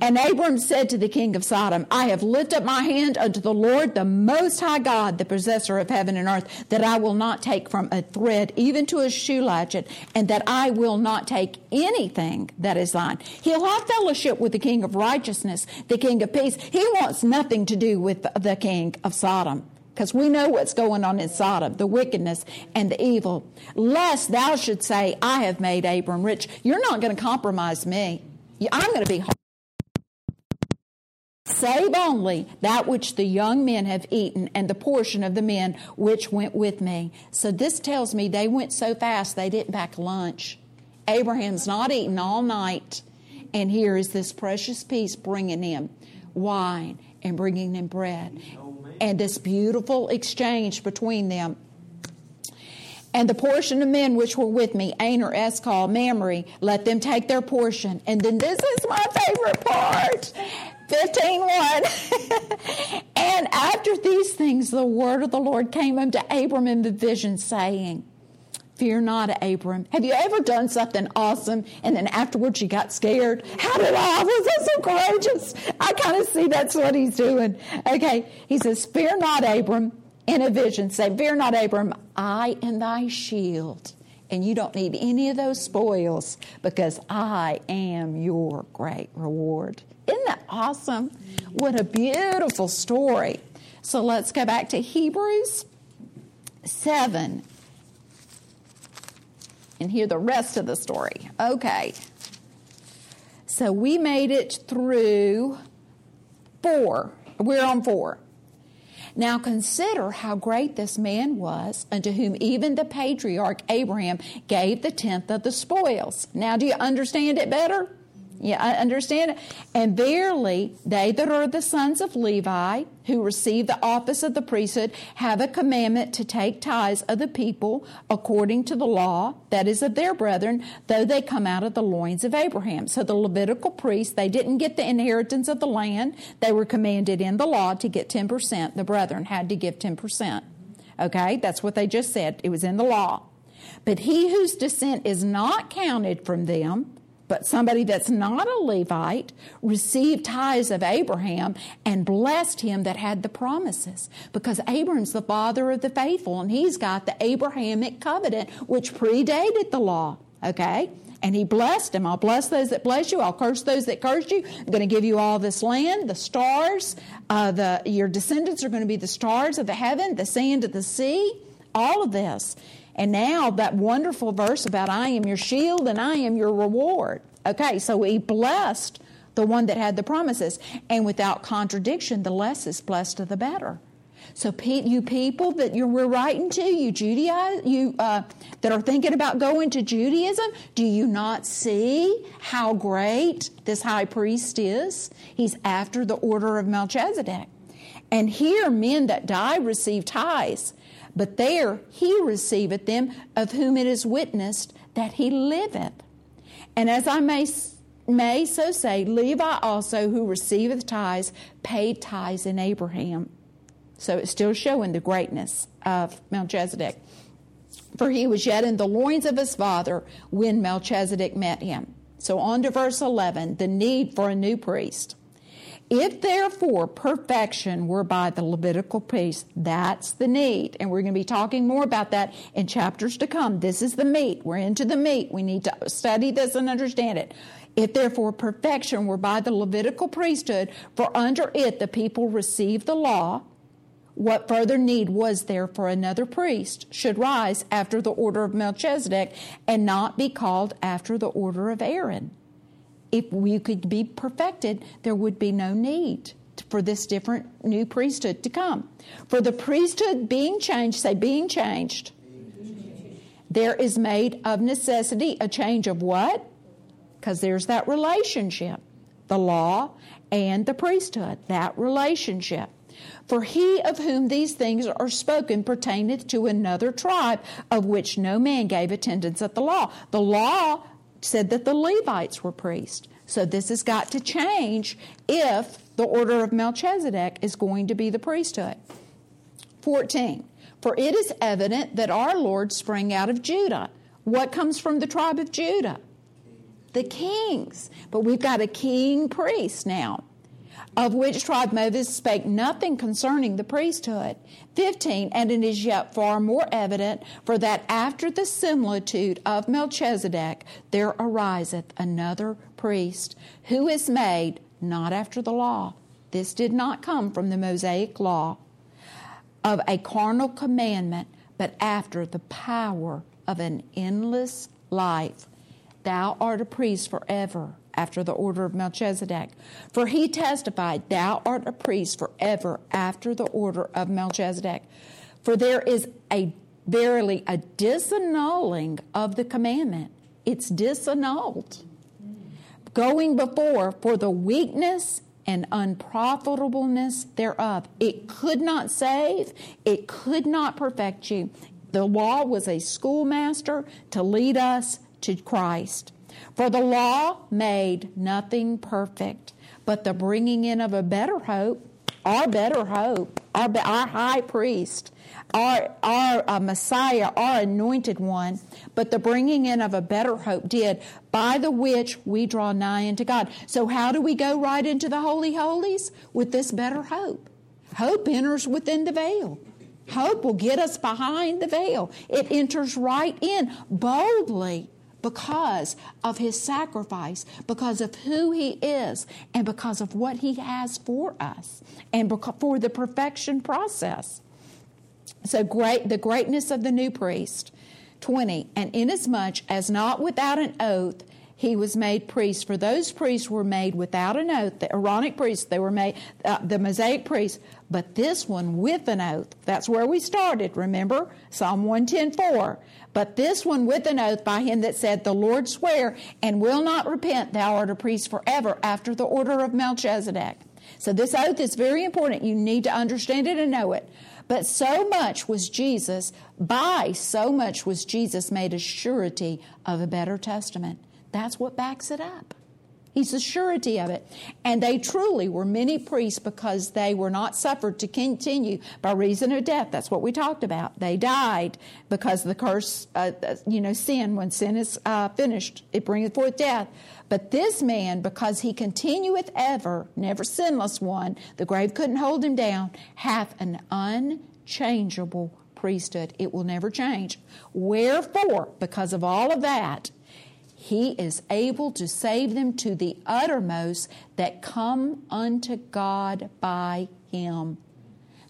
And Abram said to the king of Sodom, I have lifted up my hand unto the Lord, the Most High God, the possessor of heaven and earth, that I will not take from a thread even to a shoe latchet, and that I will not take anything that is thine. He'll have fellowship with the king of righteousness, the king of peace. He wants nothing to do with the king of Sodom because we know what's going on in Sodom, the wickedness and the evil. Lest thou should say, I have made Abram rich. You're not going to compromise me. I'm going to be Save only that which the young men have eaten and the portion of the men which went with me. So this tells me they went so fast they didn't pack lunch. Abraham's not eating all night. And here is this precious piece bringing him wine and bringing him bread. And this beautiful exchange between them. And the portion of men which were with me, Aner, Eshcol, Mamre, let them take their portion. And then this is my favorite part. 15 1. [LAUGHS] and after these things, the word of the Lord came unto Abram in the vision, saying, Fear not, Abram. Have you ever done something awesome and then afterwards you got scared? How did I? Was I so courageous? I kind of see that's what he's doing. Okay. He says, Fear not, Abram. In a vision, say, Fear not, Abram. I am thy shield. And you don't need any of those spoils because I am your great reward. Isn't that awesome? What a beautiful story. So let's go back to Hebrews 7 and hear the rest of the story. Okay. So we made it through 4. We're on 4. Now consider how great this man was, unto whom even the patriarch Abraham gave the tenth of the spoils. Now, do you understand it better? Yeah, I understand it. And verily, they that are the sons of Levi, who receive the office of the priesthood, have a commandment to take tithes of the people according to the law, that is of their brethren, though they come out of the loins of Abraham. So the Levitical priests, they didn't get the inheritance of the land. They were commanded in the law to get 10%. The brethren had to give 10%. Okay, that's what they just said. It was in the law. But he whose descent is not counted from them, but somebody that's not a Levite received tithes of Abraham and blessed him that had the promises. Because Abram's the father of the faithful and he's got the Abrahamic covenant, which predated the law. Okay? And he blessed him. I'll bless those that bless you. I'll curse those that curse you. I'm going to give you all this land, the stars. Uh, the, your descendants are going to be the stars of the heaven, the sand of the sea, all of this. And now that wonderful verse about I am your shield and I am your reward. Okay, so he blessed the one that had the promises. And without contradiction, the less is blessed of the better. So, you people that you're we're writing to, you Judaize, you uh, that are thinking about going to Judaism, do you not see how great this high priest is? He's after the order of Melchizedek. And here, men that die receive tithes. But there he receiveth them of whom it is witnessed that he liveth. And as I may, may so say, Levi also, who receiveth tithes, paid tithes in Abraham. So it's still showing the greatness of Melchizedek. For he was yet in the loins of his father when Melchizedek met him. So on to verse 11 the need for a new priest. If therefore perfection were by the Levitical priest, that's the need. And we're going to be talking more about that in chapters to come. This is the meat. We're into the meat. We need to study this and understand it. If therefore perfection were by the Levitical priesthood, for under it the people received the law, what further need was there for another priest should rise after the order of Melchizedek and not be called after the order of Aaron? If we could be perfected, there would be no need for this different new priesthood to come. For the priesthood being changed, say, being changed, there is made of necessity a change of what? Because there's that relationship the law and the priesthood, that relationship. For he of whom these things are spoken pertaineth to another tribe, of which no man gave attendance at the law. The law said that the Levites were priests. So this has got to change if the order of Melchizedek is going to be the priesthood. 14. For it is evident that our Lord sprang out of Judah, What comes from the tribe of Judah? The kings. But we've got a king priest now of which tribe Moses spake nothing concerning the priesthood. 15. And it is yet far more evident, for that after the similitude of Melchizedek there ariseth another priest, who is made not after the law. This did not come from the Mosaic law of a carnal commandment, but after the power of an endless life. Thou art a priest forever after the order of Melchizedek. For he testified, Thou art a priest forever after the order of Melchizedek. For there is a verily a disannulling of the commandment. It's disannulled. Going before for the weakness and unprofitableness thereof. It could not save, it could not perfect you. The law was a schoolmaster to lead us to Christ. For the law made nothing perfect, but the bringing in of a better hope, our better hope, our, our high priest, our, our uh, Messiah, our anointed one, but the bringing in of a better hope did, by the which we draw nigh unto God. So, how do we go right into the Holy Holies? With this better hope. Hope enters within the veil. Hope will get us behind the veil. It enters right in boldly because of his sacrifice, because of who he is, and because of what he has for us, and for the perfection process. So great the greatness of the new priest. 20. And inasmuch as not without an oath he was made priest, for those priests were made without an oath, the Aaronic priests, they were made, uh, the Mosaic priests, but this one with an oath. That's where we started, remember? Psalm 110 4. But this one with an oath by him that said, The Lord swear and will not repent, thou art a priest forever after the order of Melchizedek. So this oath is very important. You need to understand it and know it. But so much was Jesus, by so much was Jesus made a surety of a better testament. That's what backs it up. He's the surety of it. And they truly were many priests because they were not suffered to continue by reason of death. That's what we talked about. They died because the curse, uh, uh, you know, sin, when sin is uh, finished, it bringeth forth death. But this man, because he continueth ever, never sinless one, the grave couldn't hold him down, hath an unchangeable priesthood. It will never change. Wherefore, because of all of that, he is able to save them to the uttermost that come unto God by Him.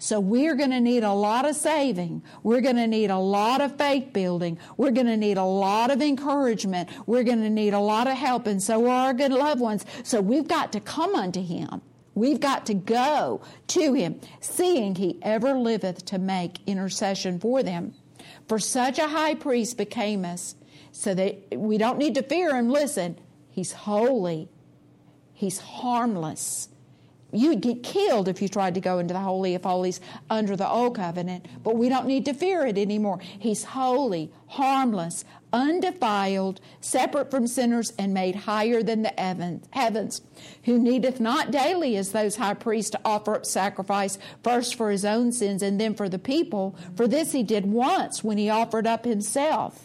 So we're going to need a lot of saving. We're going to need a lot of faith building. We're going to need a lot of encouragement. We're going to need a lot of help, and so are our good loved ones. So we've got to come unto Him. We've got to go to Him, seeing He ever liveth to make intercession for them. For such a high priest became us so that we don't need to fear him. Listen, he's holy, he's harmless. You'd get killed if you tried to go into the Holy of Holies under the Old Covenant, but we don't need to fear it anymore. He's holy, harmless, undefiled, separate from sinners, and made higher than the heavens, who needeth not daily as those high priests to offer up sacrifice, first for his own sins and then for the people. For this he did once when he offered up himself.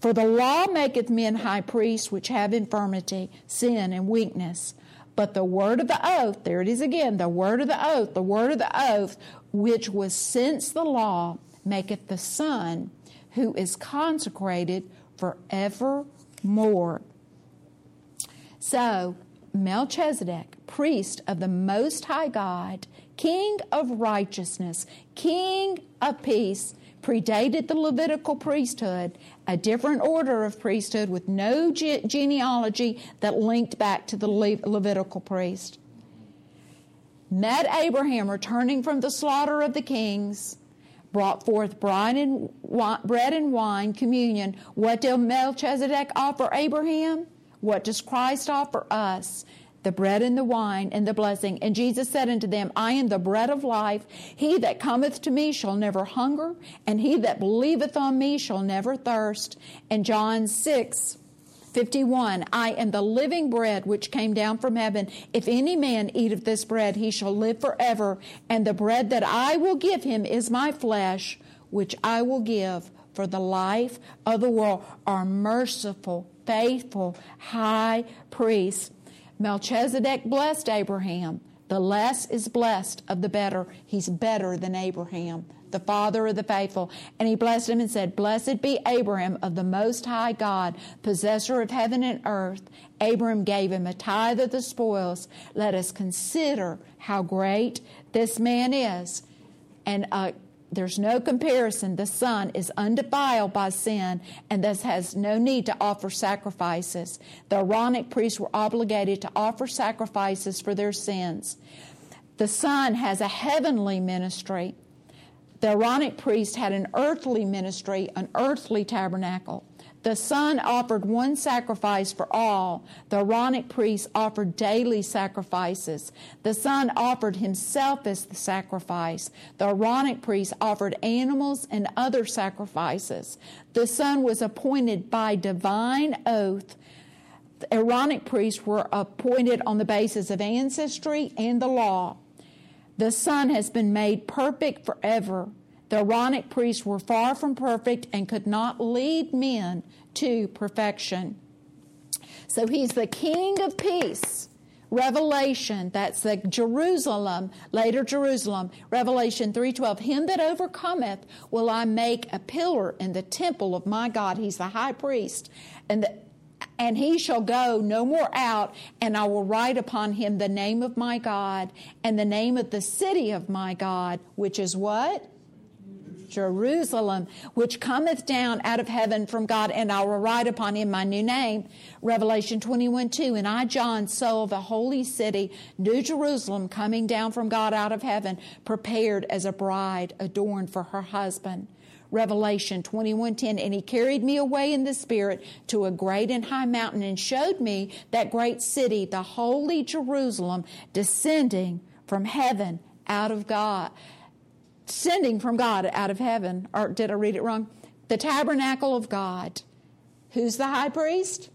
For the law maketh men high priests which have infirmity, sin, and weakness. But the word of the oath, there it is again, the word of the oath, the word of the oath, which was since the law, maketh the Son, who is consecrated forevermore. So, Melchizedek, priest of the Most High God, king of righteousness, king of peace, predated the Levitical priesthood, a different order of priesthood with no ge- genealogy that linked back to the Le- Levitical priest. Met Abraham returning from the slaughter of the kings, brought forth and, wine, bread and wine, communion. What did Melchizedek offer Abraham? What does Christ offer us? The bread and the wine and the blessing. And Jesus said unto them, I am the bread of life. He that cometh to me shall never hunger, and he that believeth on me shall never thirst. And John 6, 51 I am the living bread which came down from heaven. If any man eat of this bread, he shall live forever. And the bread that I will give him is my flesh, which I will give for the life of the world, our merciful, faithful high priest. Melchizedek blessed Abraham. The less is blessed of the better. He's better than Abraham, the father of the faithful. And he blessed him and said, Blessed be Abraham of the Most High God, possessor of heaven and earth. Abraham gave him a tithe of the spoils. Let us consider how great this man is. And uh, there's no comparison. The Son is undefiled by sin and thus has no need to offer sacrifices. The Aaronic priests were obligated to offer sacrifices for their sins. The Son has a heavenly ministry. The Aaronic priest had an earthly ministry, an earthly tabernacle. The Son offered one sacrifice for all. The Aaronic priests offered daily sacrifices. The Son offered himself as the sacrifice. The Aaronic priests offered animals and other sacrifices. The Son was appointed by divine oath. The Aaronic priests were appointed on the basis of ancestry and the law. The Son has been made perfect forever. The Aaronic priests were far from perfect and could not lead men to perfection. So he's the King of peace. Revelation, that's the Jerusalem, later Jerusalem, Revelation 3:12, him that overcometh will I make a pillar in the temple of my God. He's the high priest. And the, and he shall go no more out, and I will write upon him the name of my God and the name of the city of my God, which is what? Jerusalem, which cometh down out of heaven from God, and I will write upon him my new name. Revelation 21 2. And I, John, saw the holy city, New Jerusalem, coming down from God out of heaven, prepared as a bride adorned for her husband. Revelation 21:10 and he carried me away in the spirit to a great and high mountain and showed me that great city the holy Jerusalem descending from heaven out of God sending from God out of heaven or did I read it wrong the tabernacle of God who's the high priest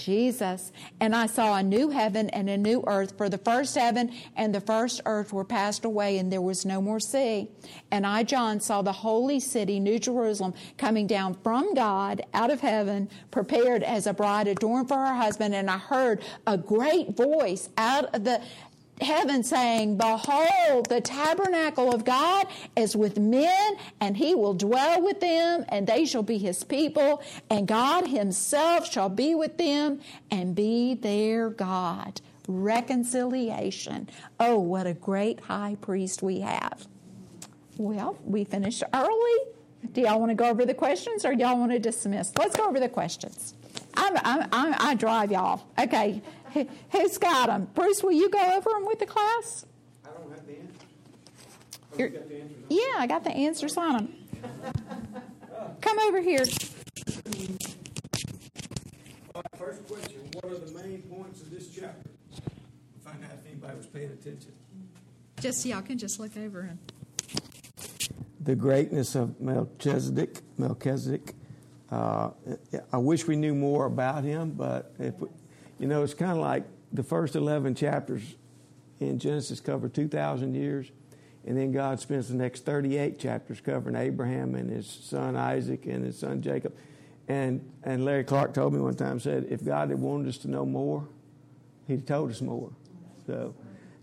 Jesus. And I saw a new heaven and a new earth, for the first heaven and the first earth were passed away, and there was no more sea. And I, John, saw the holy city, New Jerusalem, coming down from God out of heaven, prepared as a bride adorned for her husband. And I heard a great voice out of the heaven saying, Behold, the tabernacle of God is with men, and he will dwell with them, and they shall be his people, and God himself shall be with them and be their God. Reconciliation. Oh, what a great high priest we have. Well, we finished early. Do y'all want to go over the questions or y'all want to dismiss? Let's go over the questions. I'm, I'm, I'm, i drive y'all. Okay. Who's got them? Bruce, will you go over them with the class? I don't have the answers. Oh, got the answers? Yeah, I got the answers on them. [LAUGHS] Come over here. All right, first question, what are the main points of this chapter? Find out if anybody was paying attention. Just y'all can just look over him. The greatness of Melchizedek, Melchizedek. Uh, I wish we knew more about him, but if we, you know, it's kind of like the first 11 chapters in Genesis cover 2,000 years, and then God spends the next 38 chapters covering Abraham and his son Isaac and his son Jacob. And, and Larry Clark told me one time, said, if God had wanted us to know more, he'd have told us more. So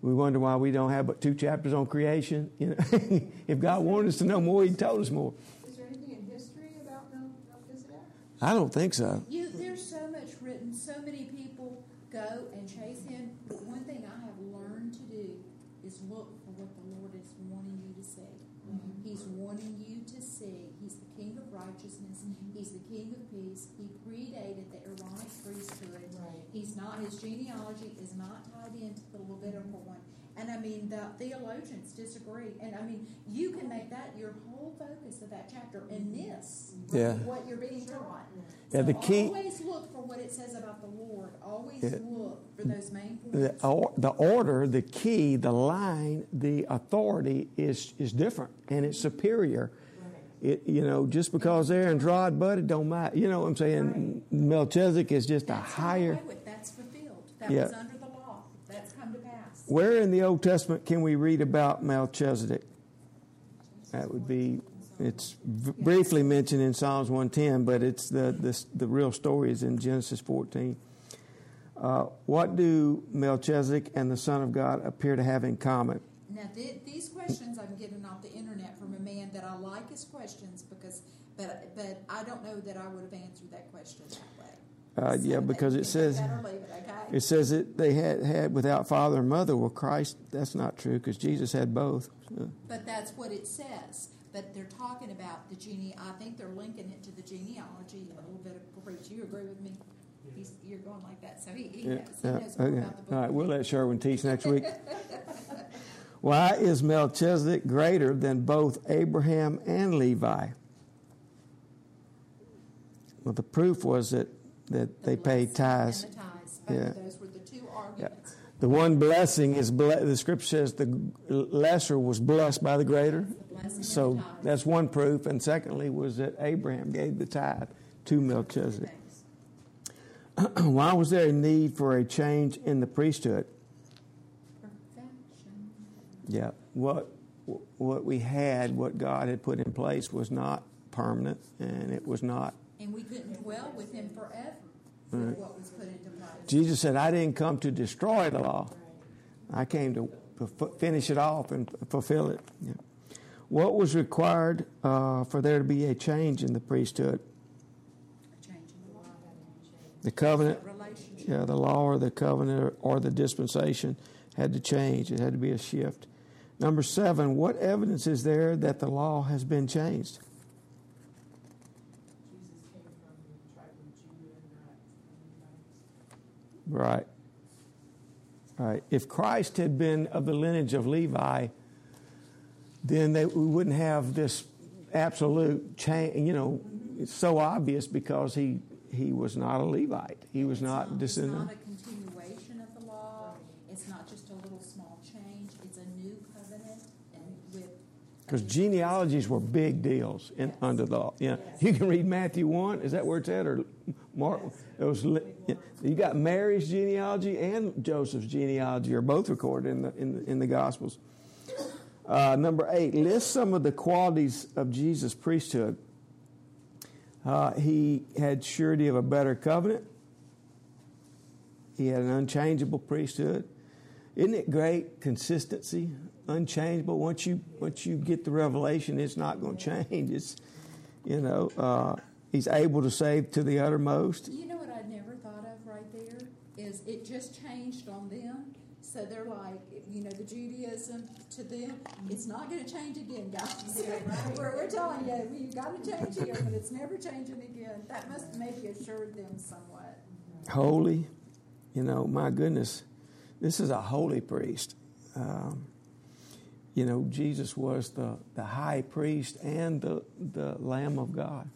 we wonder why we don't have but two chapters on creation. You know, [LAUGHS] if God wanted us to know more, he'd told us more. Is there anything in history about Mel- Melchizedek? I don't think so. You, there's so much written. So many people go and chase him. But one thing I have learned to do is look for what the Lord is wanting you to see. Mm-hmm. He's wanting you to see. He's the King of righteousness. Mm-hmm. He's the King of peace. He predated the Aaronic priesthood. Right. He's not. His genealogy is not tied into the Levitical one. And I mean, the theologians disagree. And I mean, you can make that your whole focus of that chapter and miss Yeah. what you're being taught. Yeah, the key- Always look for what it says about the Lord. Always Yeah. look for those main The, points. or, the order, the key, the line, the authority is is different and it's superior. It, you know, just because they're Aaron's rod budded don't matter. You know what I'm saying? Melchizedek is just a That's done higher. with. That's fulfilled. That Yeah. was under the law. That's come to pass. Where in the Old Testament can we read about Melchizedek? That would be it's briefly mentioned in Psalms 110, but it's the, the, the real story is in Genesis 14. Uh, what do Melchizedek and the Son of God appear to have in common? Now, th- these questions I'm getting off the internet from a man that I like his questions because, but but I don't know that I would have answered that question that way. Uh, yeah, because it says it, says that they had had without father and mother. Well, Christ, that's not true because Jesus had both. But that's what it says. But they're talking about the gene. I think they're linking it to the genealogy. A little bit of preach. You agree with me? He's, you're going like that, so he, he yeah, knows. He knows more okay. about the book. All right, we'll let Sherwin teach next week. [LAUGHS] Why is Melchizedek greater than both Abraham and Levi? Well, the proof was that, that The they paid tithes. The tithes. Yeah. those were the two arguments. The one blessing is ble- the scripture says the lesser was blessed by the greater. The So the that's one proof. And secondly, was that Abraham gave the tithe to Melchizedek. [CLEARS THROAT] Why was there a need for a change in the priesthood? Perfection. Yeah, what what we had, what God had put in place, was not permanent, and it was not. And we couldn't dwell with him forever for Right. what was put into place. Jesus said, "I didn't come to destroy the law; I came to finish it off and fulfill it." Yeah. What was required uh, for there to be a change in the priesthood? A change in the law. The covenant, yeah, the law or the covenant or the dispensation had to change. It had to be a shift. Number seven, what evidence is there that the law has been changed? Jesus came from the tribe of Judah and not from Levites. Right. Right. If Christ had been of the lineage of Levi, then they, we wouldn't have this absolute change. You know, it's so obvious because he he was not a Levite. He was It's not It's descendant. not a continuation of the law. It's not just a little small change. It's a new covenant and with. Because genealogies were big deals in, Yes. under the law. Yeah, you can read Matthew one. Is that where it's at, or Mark? It was. You got Mary's genealogy and Joseph's genealogy are both recorded in the in the, in the Gospels. Uh, number eight, list some of the qualities of Jesus' priesthood. Uh, he had surety of a better covenant. He had an unchangeable priesthood. Isn't it great consistency, unchangeable? Once you once you get the revelation, it's not going [LAUGHS] to change. It's you know uh, he's able to save to the uttermost. You know what I'd never thought of right there is it just changed on them. So they're like, you know, the Judaism to them, it's not going to change again, guys. [LAUGHS] [LAUGHS] we're, we're telling you, you've got to change here, but it's never changing again. That must maybe assured them somewhat. Holy, you know, my goodness, this is a holy priest. Um, you know, Jesus was the, the high priest and the, the Lamb of God.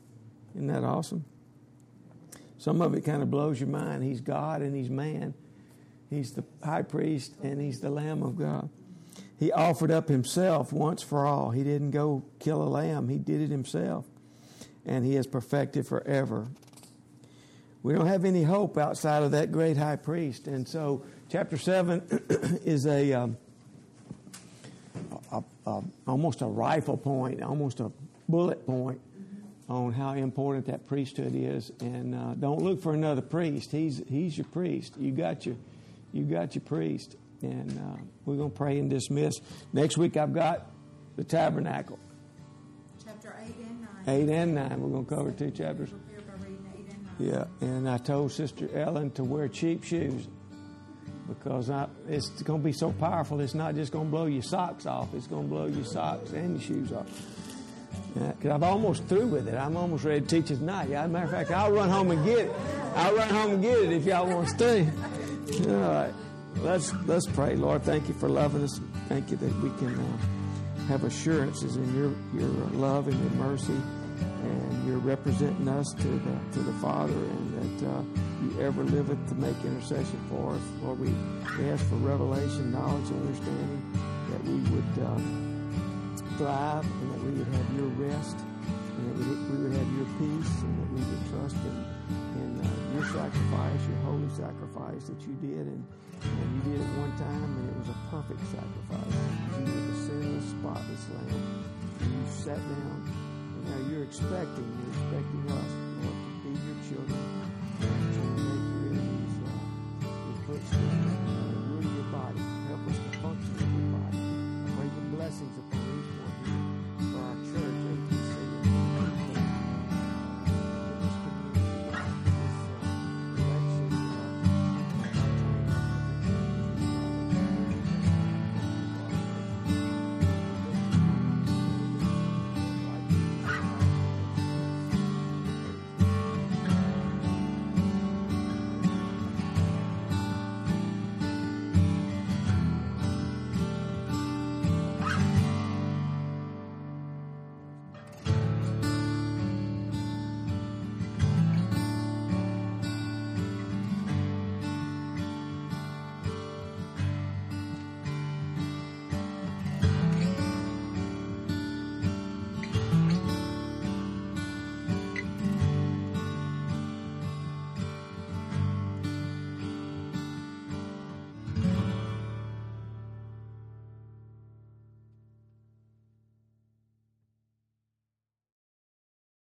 Isn't that awesome? Some of it kind of blows your mind. He's God and he's man. He's the high priest and he's the Lamb of God. He offered up himself once for all. He didn't go kill a lamb, he did it himself. And he is perfected forever. We don't have any hope outside of that great high priest. And so, chapter 7 [CLEARS THROAT] is a, um, a, almost a rifle point, almost a bullet point on how important that priesthood is. And uh, don't look for another priest. He's, he's your priest. You got your, you got your priest. And uh, we're going to pray and dismiss. Next week, I've got the tabernacle, Chapter 8 and 9. 8 and 9. We're going to cover two chapters. Prepare by reading 8 and Yeah, and I told Sister Ellen to wear cheap shoes because I, it's going to be so powerful. It's not just going to blow your socks off; it's going to blow your socks and your shoes off. Because I'm almost through with it. I'm almost ready to teach it tonight. Yeah, as a matter of fact, I'll run home and get it. I'll run home and get it if y'all want to stay. All right, let's let's pray. Lord, thank you for loving us. Thank you that we can uh, have assurances in your your love and your mercy and you're representing us to the to the Father, and that uh, you ever liveth to make intercession for us. Lord, we, we ask for revelation, knowledge, and understanding that we would uh, thrive, and that we would have your rest, and that we, would have your peace, and that we would trust in, in uh, your sacrifice, your holy sacrifice that you did, and, and you did it one time, and it was a perfect sacrifice. You were the sinless, spotless Lamb, and you sat down And now you're expecting. You're expecting us, Lord, to be your children,